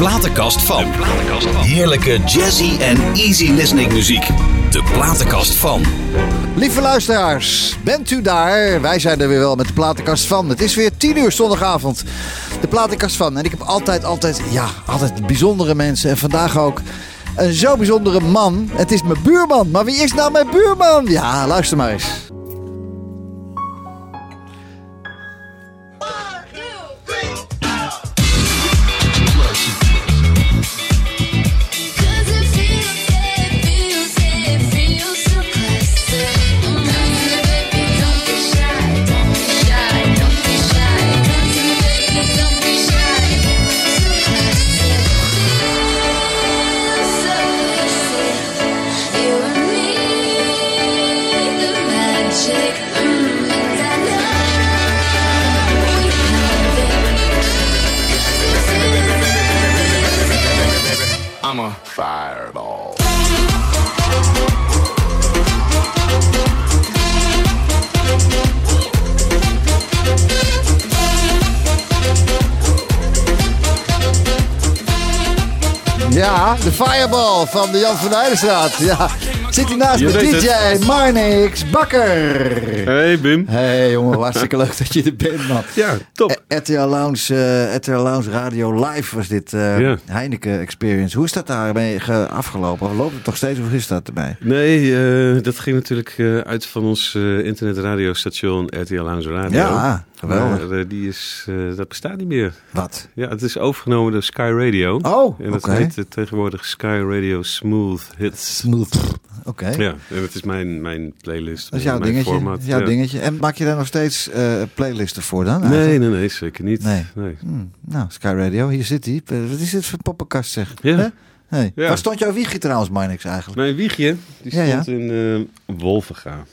platenkast van. Heerlijke jazzy en easy listening muziek. De platenkast van. Lieve luisteraars, bent u daar? Wij zijn er weer wel met de platenkast van. Het is weer 10 uur zondagavond. De platenkast van. En ik heb altijd, altijd, ja, altijd bijzondere mensen. En vandaag ook een zo bijzondere man. Het is mijn buurman. Maar wie is nou mijn buurman? Ja, luister maar eens. Van de Jan van Eydenstraat. Ja, zit hij naast me weet DJ Marnix Bakker. Hey Bim. Hey jongen, hartstikke leuk dat je er bent man. Ja, top. Eh, RTL Lounge, eh, RTL Lounge Radio Live was dit eh, Ja. Heineken Experience. Hoe is dat daarmee ge- afgelopen? Of loopt het nog steeds of is dat erbij? Nee, eh, dat ging natuurlijk uit van ons internetradiostation RTL Lounge Radio. Ja, geweldig. Maar, eh, die is, eh, dat bestaat niet meer. Wat? Ja, het is overgenomen door Sky Radio. Oh, En dat heet eh, tegenwoordig Sky Radio Smooth Hits. Smooth. Oké. Ja, en het is mijn, mijn playlist. Dat is jouw mijn dingetje. format. Dat jouw ja. dingetje. En maak je daar nog steeds eh, playlisten voor dan? Nee, eigenlijk? nee, nee, zeker niet. Nee. nee. Hmm, nou, Sky Radio, hier zit hij. Wat is dit voor poppenkast zeg? Ja. Hè? Hey. Ja. Waar stond jouw wiegje trouwens, Marnix, eigenlijk? Mijn wiegje, die Ja, stond ja. in Wolvenga.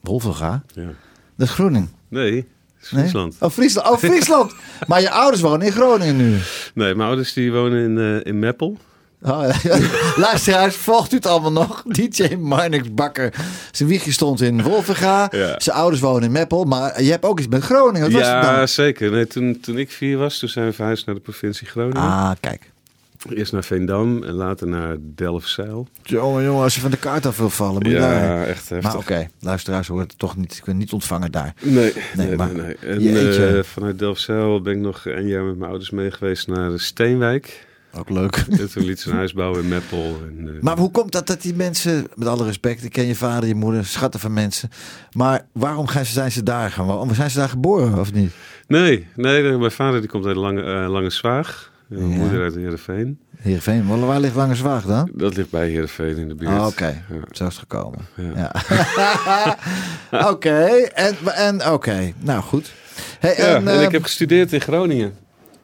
Wolvenga. Ja. Dat is Groening. Nee, is Nee? Friesland. Oh, Friesland. Oh, Friesland. maar je ouders wonen in Groningen nu. Nee, mijn ouders die wonen in, eh, in Meppel. Oh, ja. Luisteraars, volgt u het allemaal nog? DJ Marnix Bakker. Zijn wiegje stond in Wolvenga. Ja. Zijn ouders wonen in Meppel. Maar je hebt ook iets met Groningen. Wat was het Ja, dan? zeker. Nee, toen, toen ik vier was, toen zijn we verhuisd naar de provincie Groningen. Ah, kijk. Eerst naar Veendam en later naar Delfzijl. Jongen, jongen, als je van de kaart af wil vallen, moet je daar... Ja, echt heftig. Maar oké, luisteraars horen het toch niet, kunnen niet ontvangen daar. Nee, Nee, maar nee. En eh, vanuit Delfzijl ben ik nog een jaar met mijn ouders mee geweest naar Steenwijk. Ook leuk. En toen liet ze een huis bouwen in Meppel. En, eh, Maar hoe komt dat dat die mensen, met alle respect, ik ken je vader, je moeder, schatten van mensen. Maar waarom gaan ze, zijn ze daar gaan? Waarom zijn ze daar geboren of niet? Nee, nee, nee, mijn vader die komt uit Lange, eh, Lange Zwaag. Mijn Ja. moeder uit Heerenveen. Heerenveen, waar waar ligt Lange Zwaag dan? Dat ligt bij Heerenveen in de buurt. Ah, Oké, Ja. zo is het gekomen. Ja. Oké, en, en oké, nou goed. Hey, en, en ik eh, heb gestudeerd in Groningen.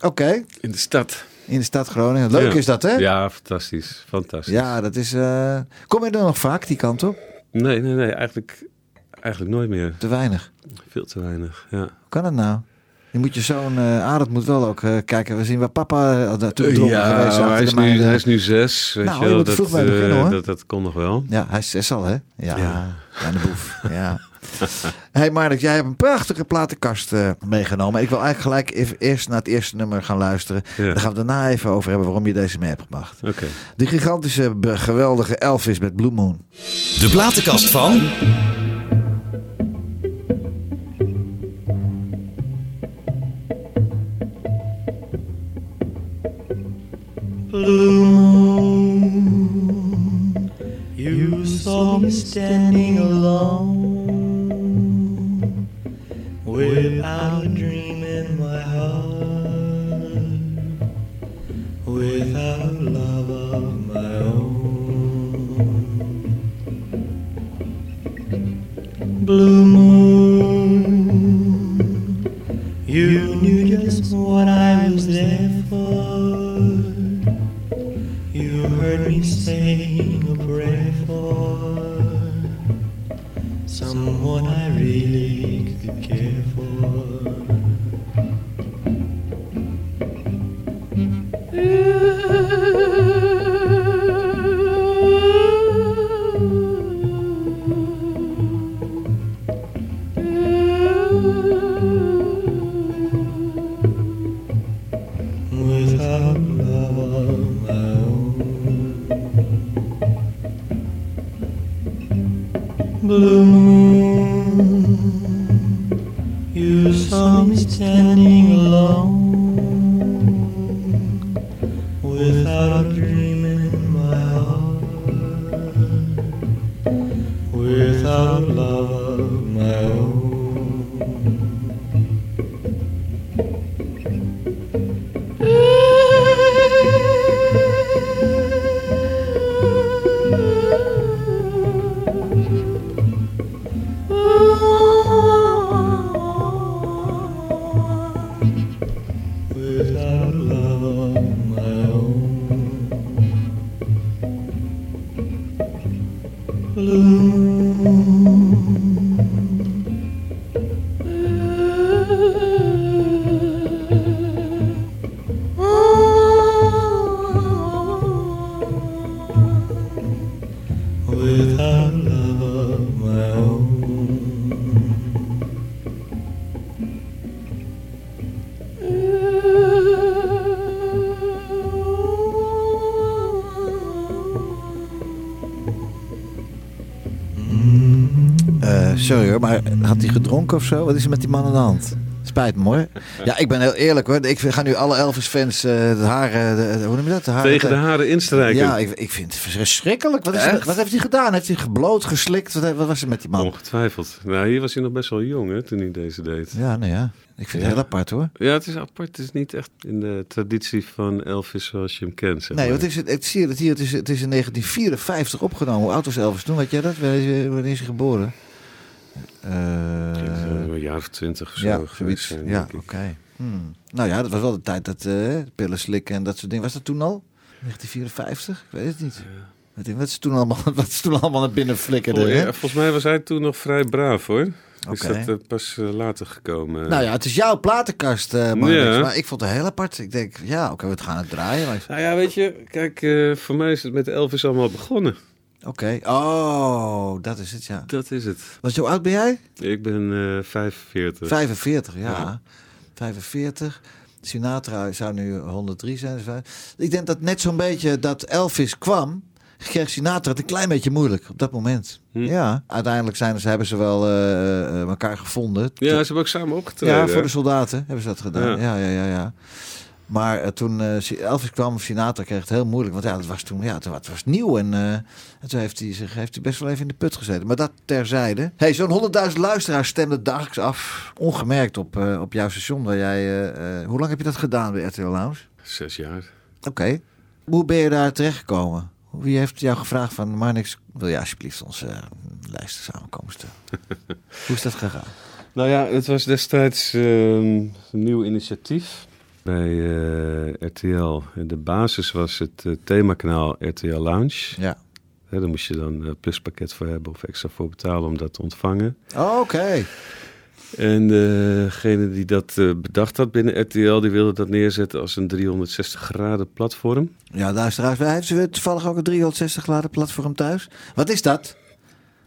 Oké, In de stad. in de stad Groningen. Leuk is dat, hè? Ja, fantastisch. Fantastisch. Ja, dat is... eh, Kom je er nog vaak die kant op? Nee, nee, nee. Eigenlijk, eigenlijk nooit meer. Te weinig. Veel te weinig. Ja. Hoe kan dat nou? Je moet je zoon, eh Arend moet wel ook eh, kijken. We zien waar papa uh, naartoe dronken geweest hij, achter is nu, hij is nu zes. Weet Nou, je je wel. moet dat, vroeg beginnen, eh, hoor. Dat, dat kon nog wel. Ja, hij is zes al, hè? Ja, Ja. ja. de boef. Ja. hey Mark, jij hebt een prachtige platenkast eh, meegenomen. Ik wil eigenlijk gelijk even eerst naar het eerste nummer gaan luisteren. Ja. Daar gaan we daarna even over hebben waarom je deze mee hebt gebracht. Oké. De gigantische, geweldige Elvis met Blue Moon. De platenkast van. Blue moon, you saw me standing alone, without Had hij gedronken of zo? Wat is er met die man aan de hand? Spijt me hoor. Ja, ik ben heel eerlijk hoor. Ik ga nu alle Elvis-fans eh, de haren, de, hoe noem je dat? De haren, Tegen de haren instrijken. Ja, ik, ik vind het verschrikkelijk. Wat, is wat heeft hij gedaan? Heeft hij gebloot, geslikt? Wat, wat was er met die man? Ongetwijfeld. Nou, hier was hij nog best wel jong hè, toen hij deze deed. Ja, nou ja. Ik vind het heel apart hoor. Ja, het is apart. Het is niet echt in de traditie van Elvis zoals je hem kent. Zeg Nee, wat is het? Ik zie het hier. Het is, het is in 1954 opgenomen. Hoe oud was Elvis toen? Weet jij dat? Wanneer is hij geboren? Eh, zou een jaar of twintig of zo ja, geweest zoiets. zijn, Ja, oké. Hmm. Nou ja, dat was wel de tijd dat eh, pillen slikken en dat soort dingen. Was dat toen al? 1954? Ik weet het niet. Wat ze toen allemaal, wat ze toen allemaal naar binnen flikkerden. Ja, volgens mij was hij toen nog vrij braaf hoor. Is dat eh, pas eh, later gekomen? Nou ja, het is jouw platenkast, eh Marnix, Ja. maar ik vond het heel apart. Ik denk, ja, oké, we gaan het draaien. maar- Nou ja, weet je, kijk, eh, voor mij is het met Elvis allemaal begonnen. Oké, oh, dat is het, ja. Dat is het. Wat, hoe oud ben jij? Ik ben eh 45. 45, ja. Ja. 45. Sinatra zou nu 103 zijn. dus Ik denk dat net zo'n beetje dat Elvis kwam, kreeg Sinatra het een klein beetje moeilijk op dat moment. Hm. Ja, uiteindelijk zijn ze, hebben ze wel eh, eh, elkaar gevonden. Ja, ze hebben ook samen opgetreden. Ja, voor de soldaten hebben ze dat gedaan. Ja, Ja. ja, ja, ja. Maar eh, toen eh, Elvis kwam, Sinatra kreeg het heel moeilijk. Want ja, het was toen ja, het, wa- het was nieuw. En, eh, en toen heeft hij, zich, heeft hij best wel even in de put gezeten. Maar dat terzijde. Hey, zo'n 100.000 luisteraars stemden dagelijks af. Ongemerkt op, op jouw station. Waar jij, hoe lang heb je dat gedaan bij RTL Lounge? Zes jaar. Oké. Hoe ben je daar terechtgekomen? Wie heeft jou gevraag van... Marnix, wil je alsjeblieft onze lijsten samenkomsten? hoe is dat gegaan? Nou ja, het was destijds ehm, een nieuw initiatief bij eh, RTL. En de basis was het eh, themakanaal RTL Lounge. Ja. Hè, daar moest je dan een pluspakket voor hebben of extra voor betalen om dat te ontvangen. Oh, Oké. En degene die dat eh, bedacht had binnen RTL, die wilde dat neerzetten als een 360 graden platform. Ja, luisteraars, wij ze toevallig ook een 360 graden platform thuis. Wat is dat?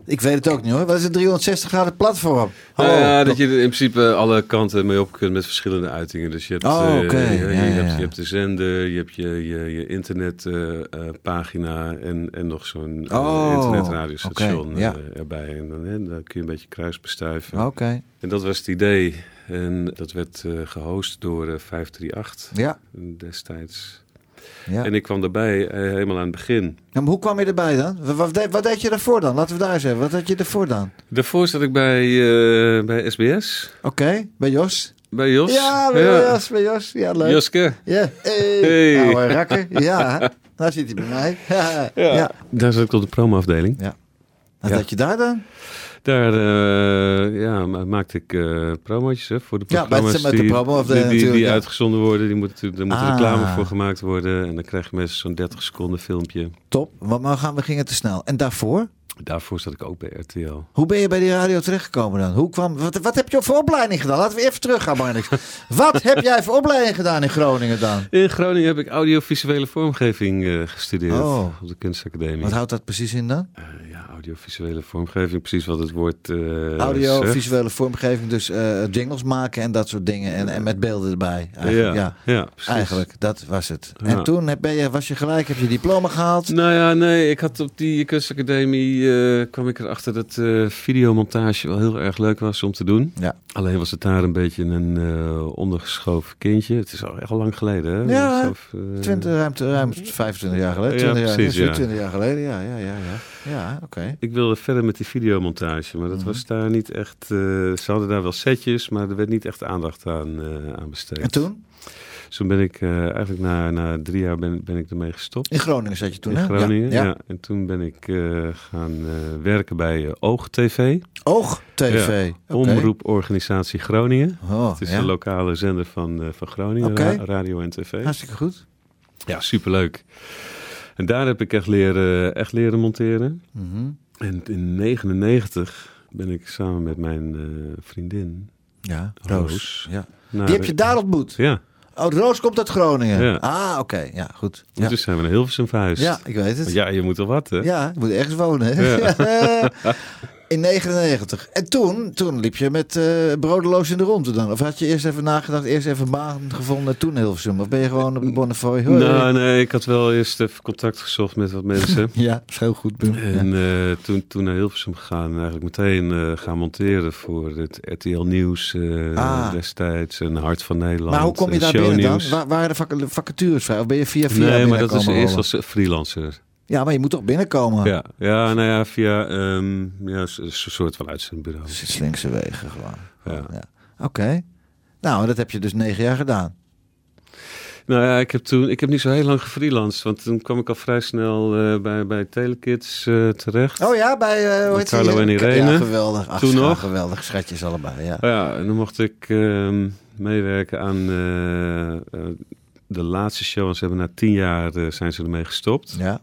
Ik weet het ook niet hoor. Wat is een 360 graden platform? Hallo. Nou ja, dat je er in principe alle kanten mee op kunt met verschillende uitingen. Dus je hebt, Oh, eh, oké. je, Ja, je ja, hebt, je hebt de zender, je hebt je, je, internetpagina en, en nog zo'n eh, Oh, internetradiostation ja. eh, erbij. En dan, hè, dan kun je een beetje kruisbestuiven. Oké. En dat was het idee. En dat werd eh, gehost door eh, 538 Ja. destijds. Ja. En ik kwam daarbij eh, helemaal aan het begin. Ja, hoe kwam je erbij dan? Wat, wat, deed, wat deed je daarvoor dan? Laten we daar eens even. Wat had je ervoor dan? Daarvoor zat ik bij, eh, bij SBS, Oké, bij Jos? bij Jos. Ja, bij Jos, bij Jos. Ja, leuk. Joske. Ja. Hey. Hey. Oude rakker. Ja, daar zit hij bij mij. Ja. ja. ja. Daar zat ik op de promoafdeling. Wat Ja. had je daar dan? Daar eh, ja, ma- maakte ik eh promotjes hè, voor de Ja, met- programma's met de die, promo-afdeling die, die, die ja. uitgezonden worden. Die moeten, daar moet Ah. reclame voor gemaakt worden. En dan krijg je meestal zo'n 30 seconden filmpje. Top. Maar maar gaan, we gingen te snel. En daarvoor? Daarvoor zat ik ook bij RTL. Hoe ben je bij die radio terechtgekomen dan? Hoe kwam, wat, wat heb je voor opleiding gedaan? Laten we even teruggaan, Marnix. wat heb jij voor opleiding gedaan in Groningen dan? In Groningen heb ik audiovisuele vormgeving eh, gestudeerd Oh. op de kunstacademie. Wat houdt dat precies in dan? Eh, ja, audiovisuele vormgeving, precies wat het woord eh Audio, zegt. visuele vormgeving, dus jingles maken en dat soort dingen. En, en met beelden erbij. Eigenlijk, ja, ja, eigenlijk dat was het. Ja. En toen heb, ben je, was je gelijk, heb je diploma gehaald. Nou ja, nee, ik had op die kunstacademie eh, kwam ik erachter dat eh, videomontage wel heel erg leuk was om te doen. Ja. Alleen was het daar een beetje een eh, ondergeschoven kindje. Het is al echt al lang geleden, hè? Ja, eh, 20, ruim, ruim 25 jaar geleden. Ja, 20 jaar, precies, ja. 20 jaar geleden, ja, ja, ja. Ja, ja oké. Ik wilde verder met die videomontage, maar dat Mhm. was daar niet echt... ze hadden daar wel setjes, maar er werd niet echt aandacht aan, aan besteed. En toen? Dus toen ben ik eh, eigenlijk na, na drie jaar ben, ben ik ermee gestopt. In Groningen zat je toen, in hè? Groningen, ja. ja. En toen ben ik eh, gaan eh, werken bij Oog TV. Oog TV. Ja. Omroeporganisatie Groningen. Oh, Het is een lokale zender van, van Groningen, ra- radio en tv. Hartstikke goed. Ja, superleuk. En daar heb ik echt leren, echt leren monteren. Mhm. En in 99 ben ik samen met mijn vriendin... Ja, Roos. Roos. Ja. Die heb de- je daar ontmoet? Ja, Oh, Roos komt uit Groningen. Ja. Ah, oké. Ja, goed. ja. Dus zijn we naar Hilversum verhuisd. ja, ik weet het. Ja, je moet toch wat, hè? Ja, je moet ergens wonen. Hè? in 99. En toen, toen liep je met brodeloos in de ronde dan? Of had je eerst even nagedacht, eerst even een baan gevonden, toen Hilversum? Of ben je gewoon op Bonnefoy? Hoi. Nou, nee, ik had wel eerst even contact gezocht met wat mensen. Ja, is heel goed. En Ja. eh, toen, toen naar Hilversum gegaan en eigenlijk meteen eh, gaan monteren voor het RTL Nieuws Ah. destijds. En Hart van Nederland. Maar hoe kom je daar binnen dan? Waar, waren de vac- vacatures vrij? Of ben je via via Nee, maar dat is eerst als freelancer. Ja, maar je moet toch binnenkomen? Ja, ja, nou ja, via ehm, ja, een soort van uitzendbureau. Slinkse wegen gewoon. Ja. Ja. Oké. Nou, dat heb je dus negen jaar gedaan. Nou ja, ik heb toen, ik heb niet zo heel lang gefreelanced, want toen kwam ik al vrij snel eh, bij, bij Telekids eh, terecht. Oh ja, bij uh, hoe heet? Carlo en Irene. Ja, geweldig. Ach, Toen scha- nog. Geweldig, schatjes allebei. Ja. Ja, en dan mocht ik ehm, meewerken aan de laatste show. En ze hebben na tien jaar zijn ze ermee gestopt. ja.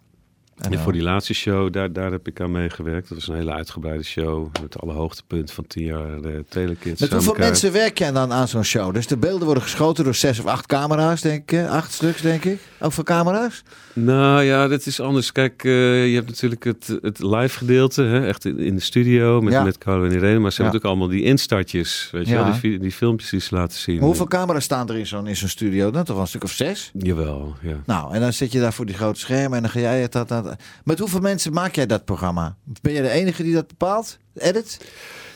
En voor die laatste show, daar, daar heb ik aan meegewerkt. Dat was een hele uitgebreide show met alle hoogtepunten van tien jaar eh Telekids. Met hoeveel mensen werk jij dan aan zo'n show? Dus de beelden worden geschoten door zes of acht camera's, denk ik. hè? Acht stuks, denk ik. Ook voor camera's? Nou ja, dat is anders. Kijk, eh, je hebt natuurlijk het, het live gedeelte, hè, echt in, in de studio met, Ja. met Carlo en Irene. Maar ze Ja. hebben ook allemaal die instartjes, weet je Ja. wel, die, die filmpjes die ze laten zien. Maar hoeveel camera's staan er in zo'n in zo'n studio? Dan toch wel een stuk of zes? Jawel, ja. Nou, en dan zit je daar voor die grote schermen en dan ga jij het... Dat, dat. Met hoeveel mensen maak jij dat programma? Ben jij de enige die dat bepaalt? Edit?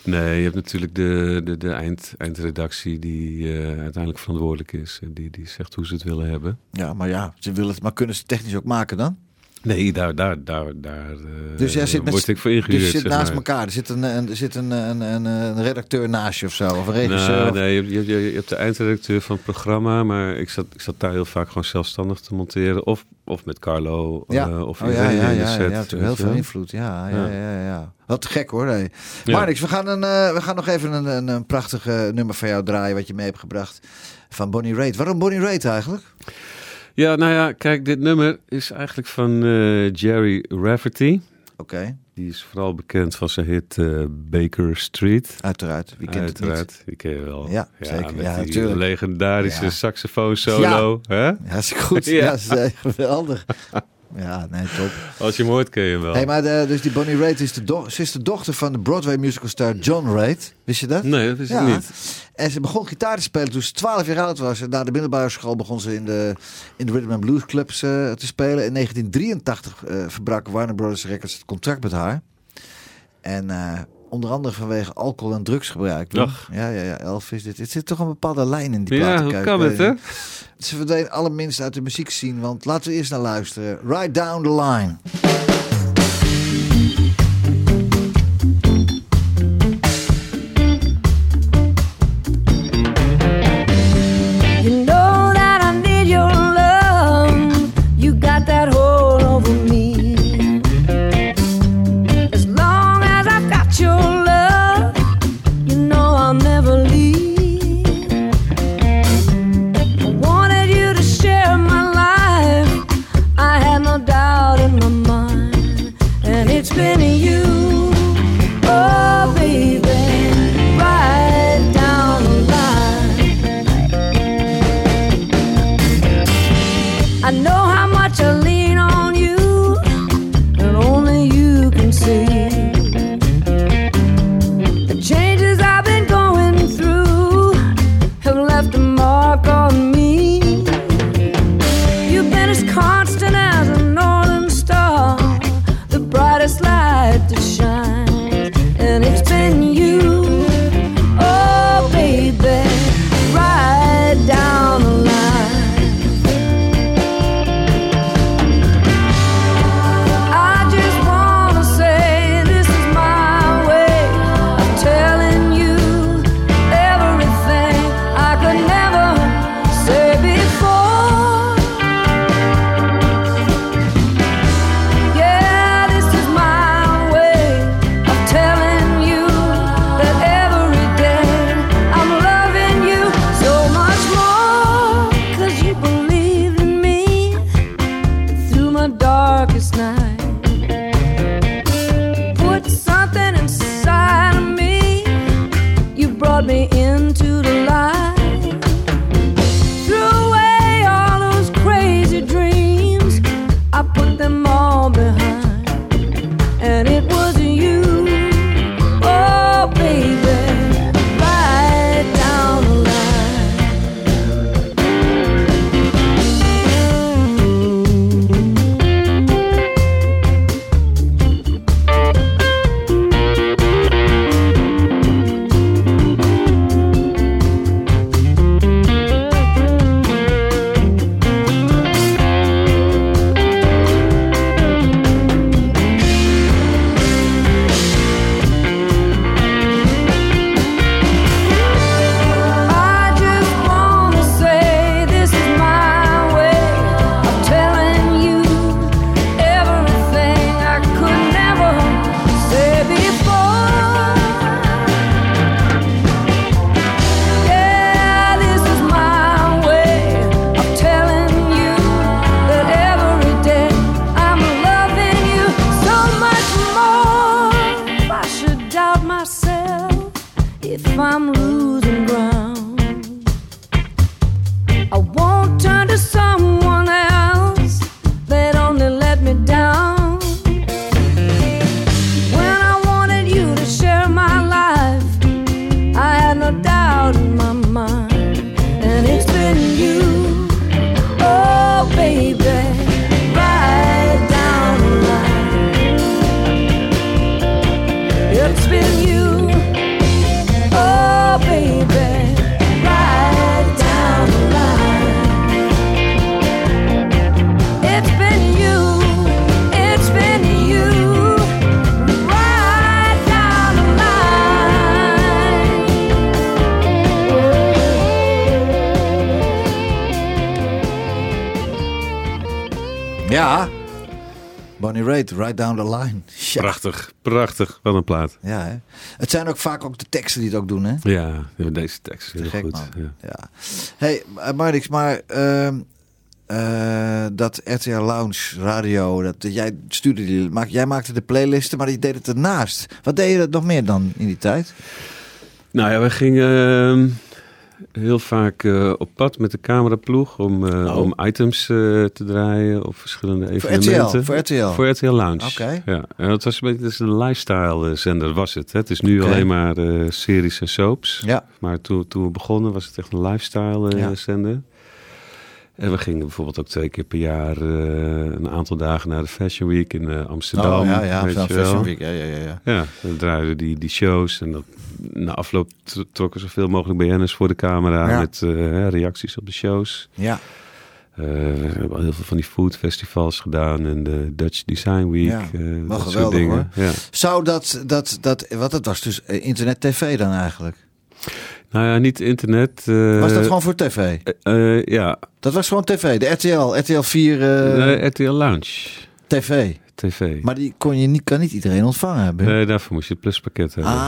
Nee, je hebt natuurlijk de, de, de eind, eindredactie die eh, uiteindelijk verantwoordelijk is. En die, die zegt hoe ze het willen hebben. Ja, maar ja, ze willen het, maar kunnen ze het technisch ook maken dan? Nee, daar, daar, daar, daar eh, Dus jij zit met word ik voor Dus ingehuurd. je zit naast maar. elkaar. Er zit een, een, er zit een, een, een, een redacteur naast je of zo. Of een regisseur. Nou, of- nee, je, hebt- je, hebt- je hebt de eindredacteur van het programma, maar ik zat, ik zat daar heel vaak gewoon zelfstandig te monteren. Of, of met Carlo, Ja. eh, of oh ja, ja, in de ja, set. ja, natuurlijk heel veel invloed. Ja, ja, Ja. ja. Wat gek hoor. Marnix, we gaan, een, eh, we gaan nog even een, een, een prachtig eh, nummer van jou draaien. Wat je mee hebt gebracht. Van Bonnie Raitt. Waarom Bonnie Raitt eigenlijk? Ja, nou ja, kijk, dit nummer is eigenlijk van eh, Jerry Rafferty. Oké, Die is vooral bekend van zijn hit eh, Baker Street. uiteraard. Wie kent het niet? Uiteraard, die ken je wel. Ja, zeker. Met Ja, die natuurlijk. legendarische Ja. saxofoon solo. Hè? Ja, is goed. Ja. Ja, ja is, geweldig. Ja, nee, top. Als je hem hoort, ken je hem wel. Hey, maar de, dus die Bonnie Raitt is de, is dochter van de Broadway musicalstar John Raitt. Wist je dat? Nee, dat is Ja. het niet. En ze begon gitaar te spelen toen ze 12 jaar oud was. En na de middelbare school begon ze in de, in de Rhythm and Blues clubs eh, te spelen. In 1983 eh, verbrak Warner Brothers Records het contract met haar. En eh, onder andere vanwege alcohol en drugsgebruik. Ach. Ja, ja, ja, Elvis. Dit, dit zit toch een bepaalde lijn in die Ja, platen. Kijk, kan het, hè? Ze verdween allerminst uit de muziek zien. Want laten we eerst naar luisteren. Right Down the Line. car. Prachtig. Wat een plaat. ja hè? Het zijn ook vaak ook de teksten die het ook doen, hè? Ja, deze tekst is heel Gek, goed. man. Ja. Ja. hey, eh, Marnix, maar ehm, eh, dat RTL Lounge radio, dat, dat jij stuurde die, maak, jij maakte de playlisten, maar je deed het ernaast. Wat deed je dat nog meer dan in die tijd? Nou ja, we gingen ehm, heel vaak eh, op pad met de cameraploeg om, eh, Oh. om items eh, te draaien op verschillende Voor evenementen. RTL, voor RTL. Voor RTL Lounge. Oké. Ja, en dat was een beetje dus een lifestyle zender was het. Hè. Het is nu alleen maar series en soaps. Ja. Maar toen, toen we begonnen was het echt een lifestyle Ja. zender. En we gingen bijvoorbeeld ook twee keer per jaar eh, een aantal dagen naar de Fashion Week in eh, Amsterdam. Oh, ja, ja, weet je. Fashion Week. Ja, ja, ja, ja. Ja, dan draaiden die, die shows en dat, na afloop tr- trokken zoveel mogelijk BN'ers voor de camera Ja. met eh, reacties op de shows. Ja, we hebben al heel veel van die food festivals gedaan en de Dutch Design Week. Ja, dat soort geweldig, dingen. Ja. Zou dat, dat, dat, wat het was dus internet tv dan eigenlijk? Nou ja, niet internet. eh, Was dat gewoon voor tv? eh, eh, ja, Dat was gewoon tv, de RTL, RTL 4 eh, Eh, RTL Lounge. tv. TV. Maar die kon je niet, kan niet iedereen ontvangen hebben. Nee, daarvoor moest je het pluspakket hebben. Ah,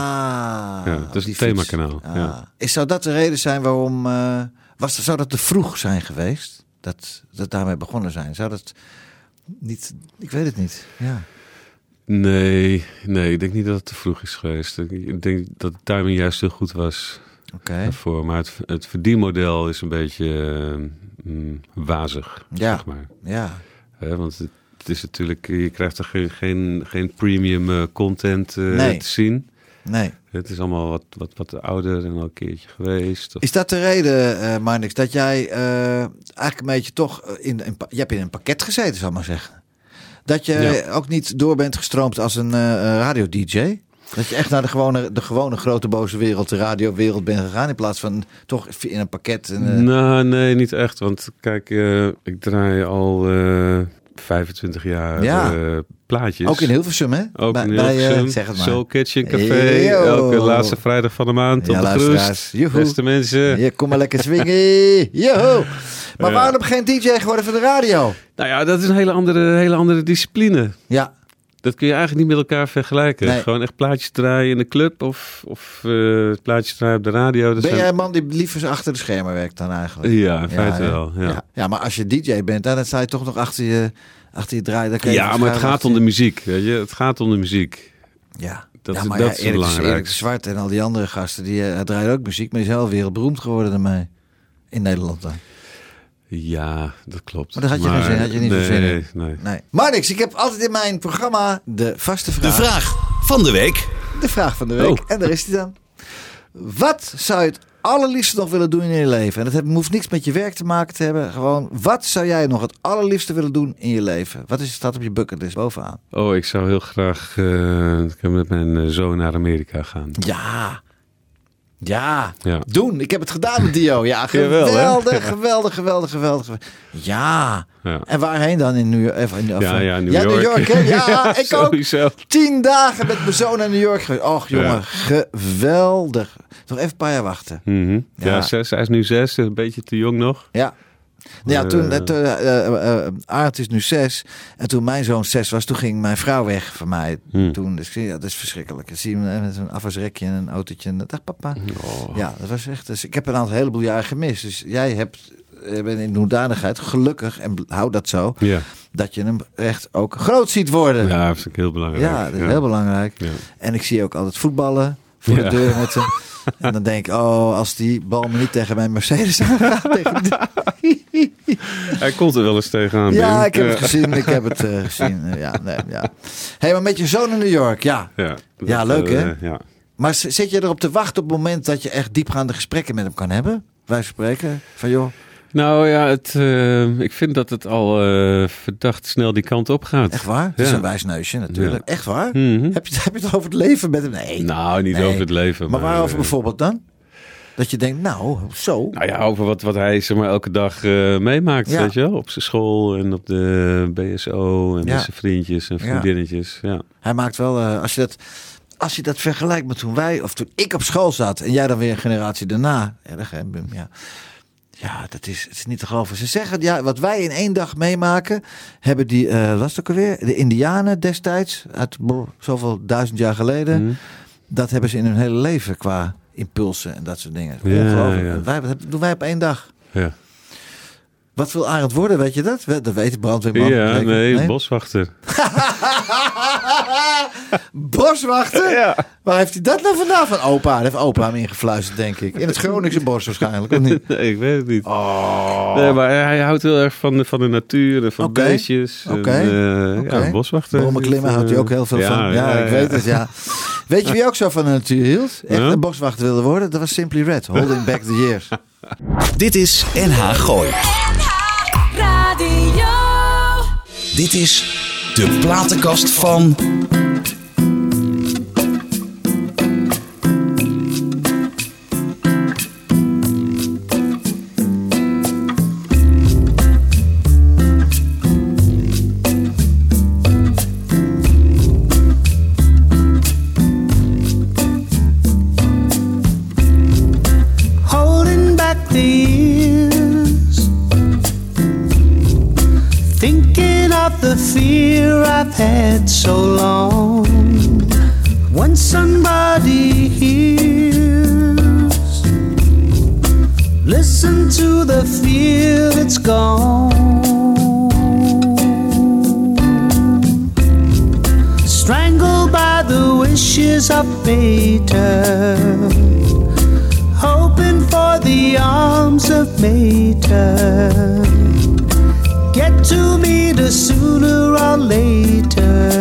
Ja, het is een themakanaal, Ah. ja. Is, zou dat de reden zijn waarom... was, zou dat te vroeg zijn geweest? Dat, dat daarmee begonnen zijn? Zou dat niet... Ik weet het niet. Ja. Nee, nee, ik denk niet dat het te vroeg is geweest. Ik- denk dat de timing juist heel goed was Oké. daarvoor. Maar het, het verdienmodel is een beetje eh, mm, wazig, Ja. zeg maar. Ja. Hè, want het, het is natuurlijk, je krijgt er geen, geen, geen premium eh, content eh, Nee. te zien. Nee. Het is allemaal wat, wat, wat ouder en al een keertje geweest. Of- Is dat de reden, eh Marnix, dat jij eigenlijk een beetje toch in, in... Je hebt in een pakket gezeten, zal ik maar zeggen. Dat je Ja. ook niet door bent gestroomd als een eh, radio-dj? Dat je echt naar de gewone, de gewone grote boze wereld, de radiowereld bent gegaan... in plaats van toch in een pakket... En, eh, Nou, nee, niet echt. Want kijk, eh, ik draai al eh 25 jaar Ja. eh, plaatjes. ook in Hilversum, hè? Ook Bij- in bij, eh, zeg het maar. Soul Kitchen Café. Yo. Elke laatste vrijdag van de maand Ja, op de. Joehoe. Beste mensen. Ja, kom maar lekker swingen. Joho. Maar waarom geen DJ geworden voor de radio? Nou ja, dat is een hele andere, hele andere discipline. Ja, Dat kun je eigenlijk niet met elkaar vergelijken. Nee. Gewoon echt plaatjes draaien in de club of, of eh, plaatjes draaien op de radio. Dat ben zijn- jij een man die liever achter de schermen werkt dan eigenlijk? Ja, in feite hè? wel. Ja. Ja. Ja, maar als je DJ bent, dan sta je toch nog achter je, achter je draai. Dan kan je Ja, maar het gaat om de muziek. Weet je? Het gaat om de muziek. Ja, Dat ja is- maar dat ja, is Erik, de Zwart en al die andere gasten, die eh, draaien ook muziek, maar die zijn wereldberoemd geworden daarmee. In Nederland dan. Ja, dat klopt. Maar daar had je geen zin- had je niet zo nee, zin in. Nee, Nee. Maar niks, ik heb altijd in mijn programma de vaste De vraag. vraag van de week. De vraag van de week. Oh. En daar is die dan. Wat zou je het allerliefste nog willen doen in je leven? En dat hoeft niks met je werk te maken te hebben. Gewoon, wat zou jij nog het allerliefste willen doen in je leven? Wat is, staat op je bucketlist bovenaan? Oh, ik zou heel graag eh, met mijn eh, zoon naar Amerika gaan. Ja. Ja. Ja. Doen. Ik heb het gedaan met Dio. Ja, hè? geweldig, geweldig, geweldig, geweldig. Ja. Ja. En waarheen dan in New York? Even in- Ja, ja, New ja, York. New York hè? Ja, ik ook. Sowieso. Tien dagen met mijn zoon naar New York geweest. Och, jongen, geweldig. Nog even een paar jaar wachten. Mhm. ja. Ja. zes, hij is nu zes, een beetje te jong nog. Ja. Ja, Eh. toen, het, eh, eh, eh, Arendt is nu zes. En toen mijn zoon zes was, toen ging mijn vrouw weg van mij. Hmm. Toen, dus ik ja, dat is verschrikkelijk. Dan zie je hem met zo'n afwasrekje en een autootje. En dag papa. Oh. Ja, dat was echt. Dus ik heb een aantal heleboel jaren gemist. Dus jij hebt, bent in hoedanigheid gelukkig, en hou dat zo, Ja. dat je hem echt ook groot ziet worden. ja, dat ik heel belangrijk. Ja, dat is heel belangrijk. Ja. En ik zie ook altijd voetballen voor Ja. de deur met hem. En dan denk ik, oh, als die bal me niet tegen mijn Mercedes aangaat. tegen die- Hij komt er wel eens tegenaan. ja, ik heb het gezien. Ik heb het eh, gezien. Ja, nee, ja. hey, maar met je zoon in New York, ja. Ja, dat, Ja, leuk, eh, hè? Ja. Maar zit je erop te wachten op het moment dat je echt diepgaande gesprekken met hem kan hebben? Wij spreken van, joh, Nou ja, het, eh, ik vind dat het al eh, verdacht snel die kant op gaat. echt waar? Het is Ja. een wijs neusje natuurlijk. Echt waar? Mhm. Heb, je, heb je het over het leven met hem? Nee. Nou, niet Nee. over het leven. maar waarover eh, bijvoorbeeld dan? Dat je denkt, nou, zo. Nou ja, over wat, wat hij zeg maar, elke dag meemaakt, Ja. weet je wel? Op zijn school en op de BSO en Ja. met zijn vriendjes en Ja. vriendinnetjes. Ja. Hij maakt wel, als, je dat, als je dat vergelijkt met toen wij, of toen ik op school zat en jij dan weer een generatie daarna. Erg, hè, Bum? Ja, ja dat is, het is niet te geloven. Ze zeggen, ja, wat wij in één dag meemaken, hebben die, was het ook alweer, de Indianen destijds, uit brr, zoveel duizend jaar geleden, Mhm. dat hebben ze in hun hele leven qua impulsen en dat soort dingen. Ja, Ongelooflijk. ja. Wij, dat doen wij op één dag. Ja, Wat wil Arend worden, weet je dat? Dat weet brandweerman. ja zeker? nee, boswachter. Boswachter? Ja. Waar heeft hij dat nou vandaan? Van opa. Dat heeft opa hem ingefluisterd, denk ik. In het Groningse bos waarschijnlijk, of niet? Nee, ik weet het niet. Oh. Nee, maar hij houdt heel erg van, de- van de natuur en van Oké. beestjes. En, Oké. eh, Oké. Ja, boswachter. Bomen klimmen houdt hij ook heel veel ja, van. Ja, ik weet het, ja. Weet je wie ook zo van de natuur hield? Echt Ja? een boswachter wilde worden? Dat was Simply Red. Holding back the years. Dit is NH Gooi. Radio. Dit is de platenkast van. I've had so long. When somebody hears, listen to the fear that's gone. Strangled by the wishes of Peter hoping for the arms of Mater. Get to meet us sooner or later.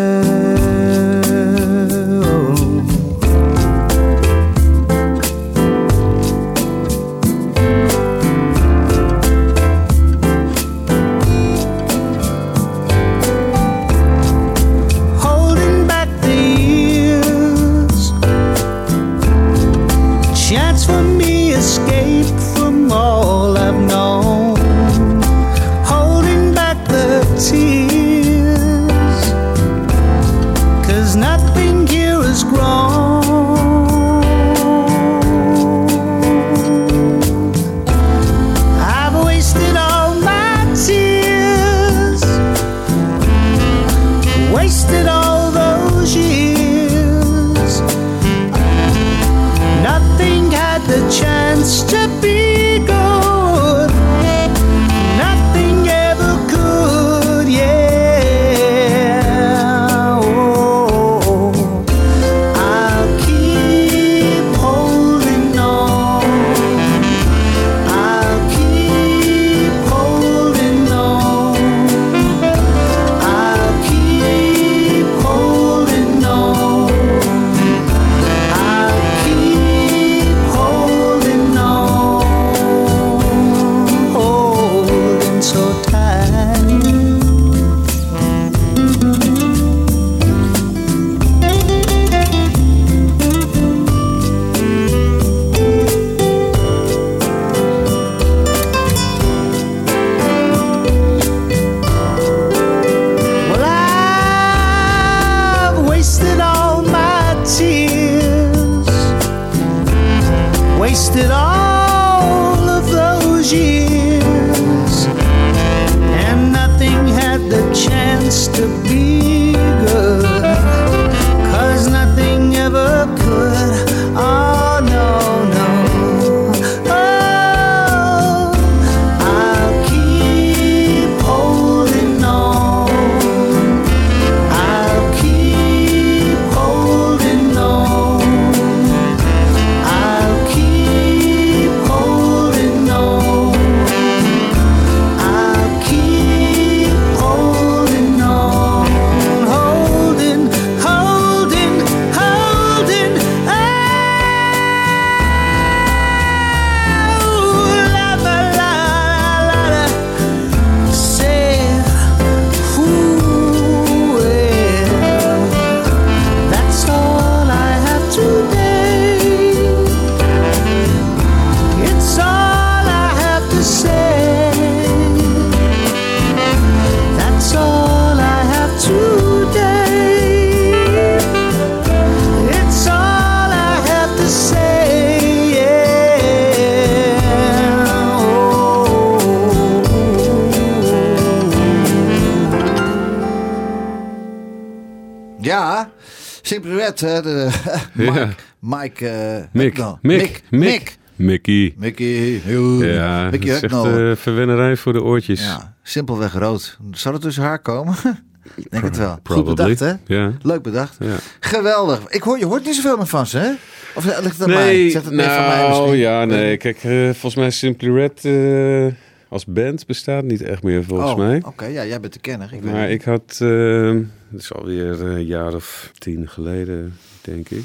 Mick. Mick. Mick. Mick. Mickey. Mickey. Ja, dat Mickey is echt eh, verwennerij voor de oortjes. Ja, simpelweg rood. Zou dat tussen haar komen? Denk het wel. Goed bedacht, hè? Leuk bedacht. Geweldig. Ik hoor, je hoort niet zoveel meer van ze, hè? Of ligt het aan mij? Nee, Zegt het meer van mij nou misschien? ja, nee. Kijk, eh, volgens mij Simply Red eh, als band bestaat niet echt meer volgens oh, mij. Oké, ja, jij bent de kenner. Ik Maar het ik had, dat is alweer een jaar of tien geleden, denk ik.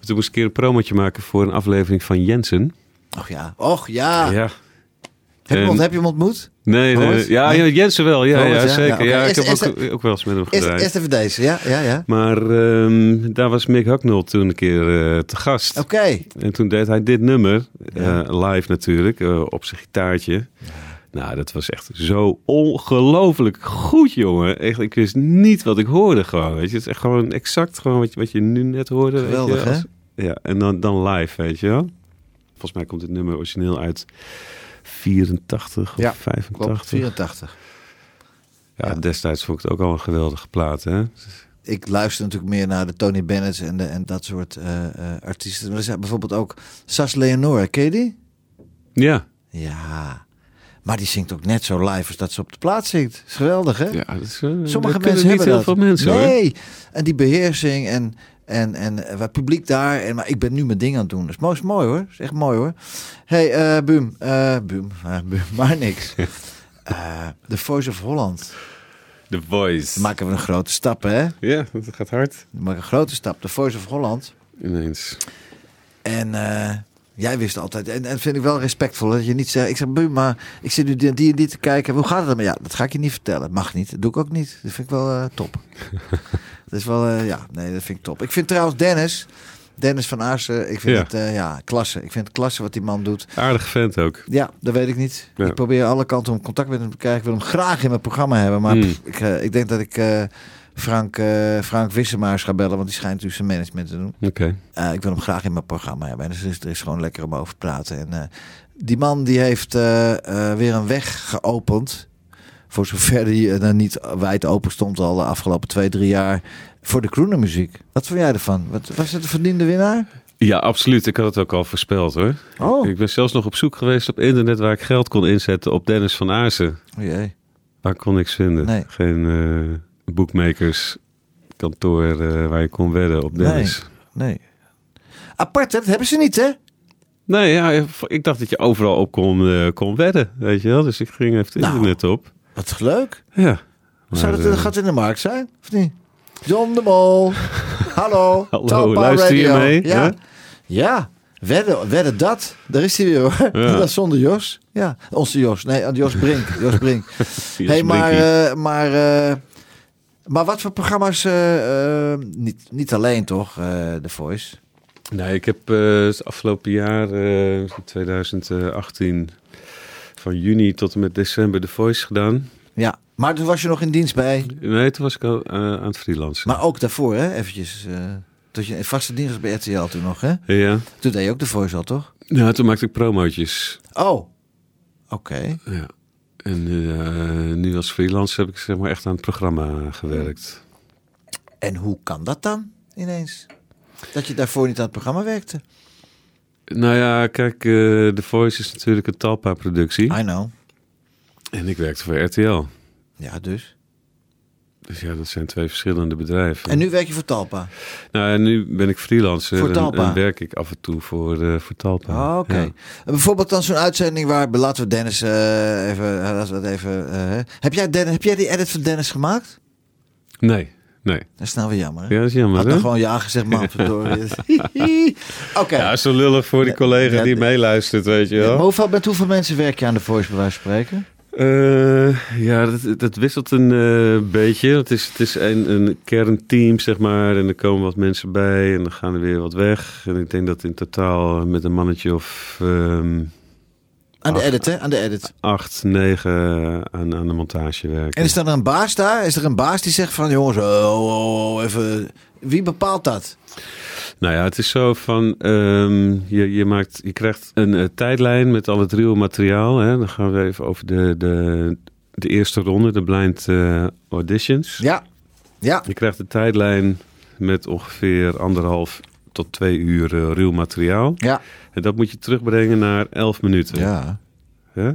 Toen moest ik een keer een promotje maken voor een aflevering van Jensen. Och ja. Och ja. Ja. Heb, je En- heb je hem ontmoet? Nee, nee, ja, Nee? Jensen wel. Ja, ja, zeker. Ja, ik heb ook, wel eens met hem gedraaid. eerst even deze, ja? Ja, ja. Maar ehm, daar was Mick Hucknall toen een keer eh, te gast. Oké. En toen deed hij dit nummer, eh, live natuurlijk, eh, op zijn gitaartje. Nou, dat was echt zo ongelooflijk goed, jongen. Echt, ik wist niet wat ik hoorde gewoon, weet je. Het is echt gewoon exact gewoon wat je, wat je nu net hoorde. weet je, Geweldig, hè? Ja, en dan, dan live, weet je wel. Volgens mij komt dit nummer origineel uit 84 of Ja, 85. Klopt, 84. Ja, Ja. destijds vond ik het ook al een geweldige plaat, hè? Ik luister natuurlijk meer naar de Tony Bennett's en, de, en dat soort eh, eh, artiesten. Maar er zijn bijvoorbeeld ook Sas Leonore, ken je die? Ja, Ja. Maar die zingt ook net zo live als dat ze op de plaat zingt. is geweldig, hè? ja dat is, eh, Sommige mensen niet hebben heel dat. veel mensen, hoor. Nee. En die beheersing en, en, en eh, wat publiek daar. En, maar ik ben nu mijn ding aan het doen. Dat is mooi, is mooi hoor. Dat is echt mooi hoor. hey, Bum. eh, Bum. Maar niks. Eh The Voice of Holland. The Voice. Dan maken we een grote stap, hè? Ja, dat gaat hard. We maken een grote stap. The Voice of Holland. Ineens. En jij wist altijd, en, en vind ik wel respectvol dat je niet zegt, ik zeg, "Bu, maar ik zit nu die, die en die te kijken, hoe gaat het ermee? Ja, dat ga ik je niet vertellen. Mag niet, dat doe ik ook niet. Dat vind ik wel eh, top. dat is wel, eh, ja, nee, dat vind ik top. Ik vind trouwens Dennis, Dennis van Aarsen, ik vind Ja. het, eh, ja, klasse. Ik vind het klasse wat die man doet. Aardige vent ook. Ja, dat weet ik niet. Ja. Ik probeer alle kanten om contact met hem te krijgen. Ik wil hem graag in mijn programma hebben, maar pff, ik, ik denk dat ik Frank, eh Frank Wissemaars ga bellen, want die schijnt dus zijn management te doen. Oké. Eh, ik wil hem graag in mijn programma hebben. En dus er is, er is gewoon lekker om over te praten. En eh, die man die heeft weer een weg geopend. Voor zover die dan niet wijd open stond al de afgelopen twee, drie jaar. Voor de croonermuziek. Wat vond jij ervan? Wat, was het een verdiende winnaar? Ja, absoluut. Ik had het ook al voorspeld hoor. Oh, Ik ben zelfs nog op zoek geweest op internet waar ik geld kon inzetten op Dennis van Aarsen. o jee. Daar kon niks vinden. Nee. Geen boekmakers kantoor eh, waar je kon wedden op Dennis. Nee. Apart, hè? dat hebben ze niet, hè? Nee, ja, ik dacht dat je overal op kon, eh, kon wedden, weet je wel. Dus ik ging even het Nou. internet op. Wat leuk. Ja. Zou dat, eh, gaat in de markt zijn, of niet? John de Mol. Hallo. Hallo, Talpa luister je Radio. mee? Ja. Hè? Ja. Wedden, wedden dat. Daar is hij weer hoor. Ja. Dat zonder Jos. Ja, onze Jos. Nee, Jos Brink. Jos Brink. Jos hey, maar, maar, maar wat voor programma's? eh, eh, niet, niet alleen toch, eh The Voice. Nee, ik heb het afgelopen jaar, eh 2018, van juni tot en met december de Voice gedaan. Ja, maar toen was je nog in dienst bij. Nee, toen was ik al aan het freelancen. Maar ook daarvoor, hè? Eventjes. eh tot je vaste dienst was bij RTL toen nog, hè? Ja, Toen deed je ook The Voice al, toch? Ja, toen maakte ik promootjes. Oh, oké. Ja. En eh, nu als freelance heb ik zeg maar echt aan het programma gewerkt. En hoe kan dat dan ineens? Dat je daarvoor niet aan het programma werkte? Nou ja, kijk, eh The Voice is natuurlijk een Talpa-productie. I know. En ik werkte voor RTL. Ja, dus. Dus ja, dat zijn twee verschillende bedrijven. En nu werk je voor Talpa? Nou, en nu ben ik freelancer Voor en- Talpa? En, werk ik af en toe voor, eh voor Talpa. Oh, Oké. Ja. Bijvoorbeeld dan zo'n uitzending waar, laten we Dennis eh, even, eh, laten we dat even. heb, jij Dennis, heb jij die edit van Dennis gemaakt? Nee, nee. Dat is nou weer jammer. Hè? Ja, dat is jammer, Had dan gewoon ja gezegd, man. Oké. Ja, zo lullig voor die collega ja, die meeluistert, weet je wel. hoeveel, met hoeveel mensen werk je aan de Voice bij wijze van spreken? Eh, ja, dat, dat wisselt een eh, beetje. Het is, het is een, een kernteam, zeg maar. En er komen wat mensen bij en dan gaan er weer wat weg. En ik denk dat in totaal met een mannetje of ehm, Aan de edit, hè? Aan de edit. acht, negen aan, aan de montage werken. En is er een baas daar? Is er een baas die zegt van, jongens, oh, oh, oh, even... Wie bepaalt dat? Nou ja, het is zo van, ehm, je, je, maakt, je krijgt een eh, tijdlijn met al het ruwe materiaal. Hè. Dan gaan we even over de, de, de eerste ronde, de blind eh, auditions. Ja. Ja. Je krijgt een tijdlijn met ongeveer anderhalf tot twee uur eh, ruw materiaal. Ja. En dat moet je terugbrengen naar elf minuten. Ja. Hè?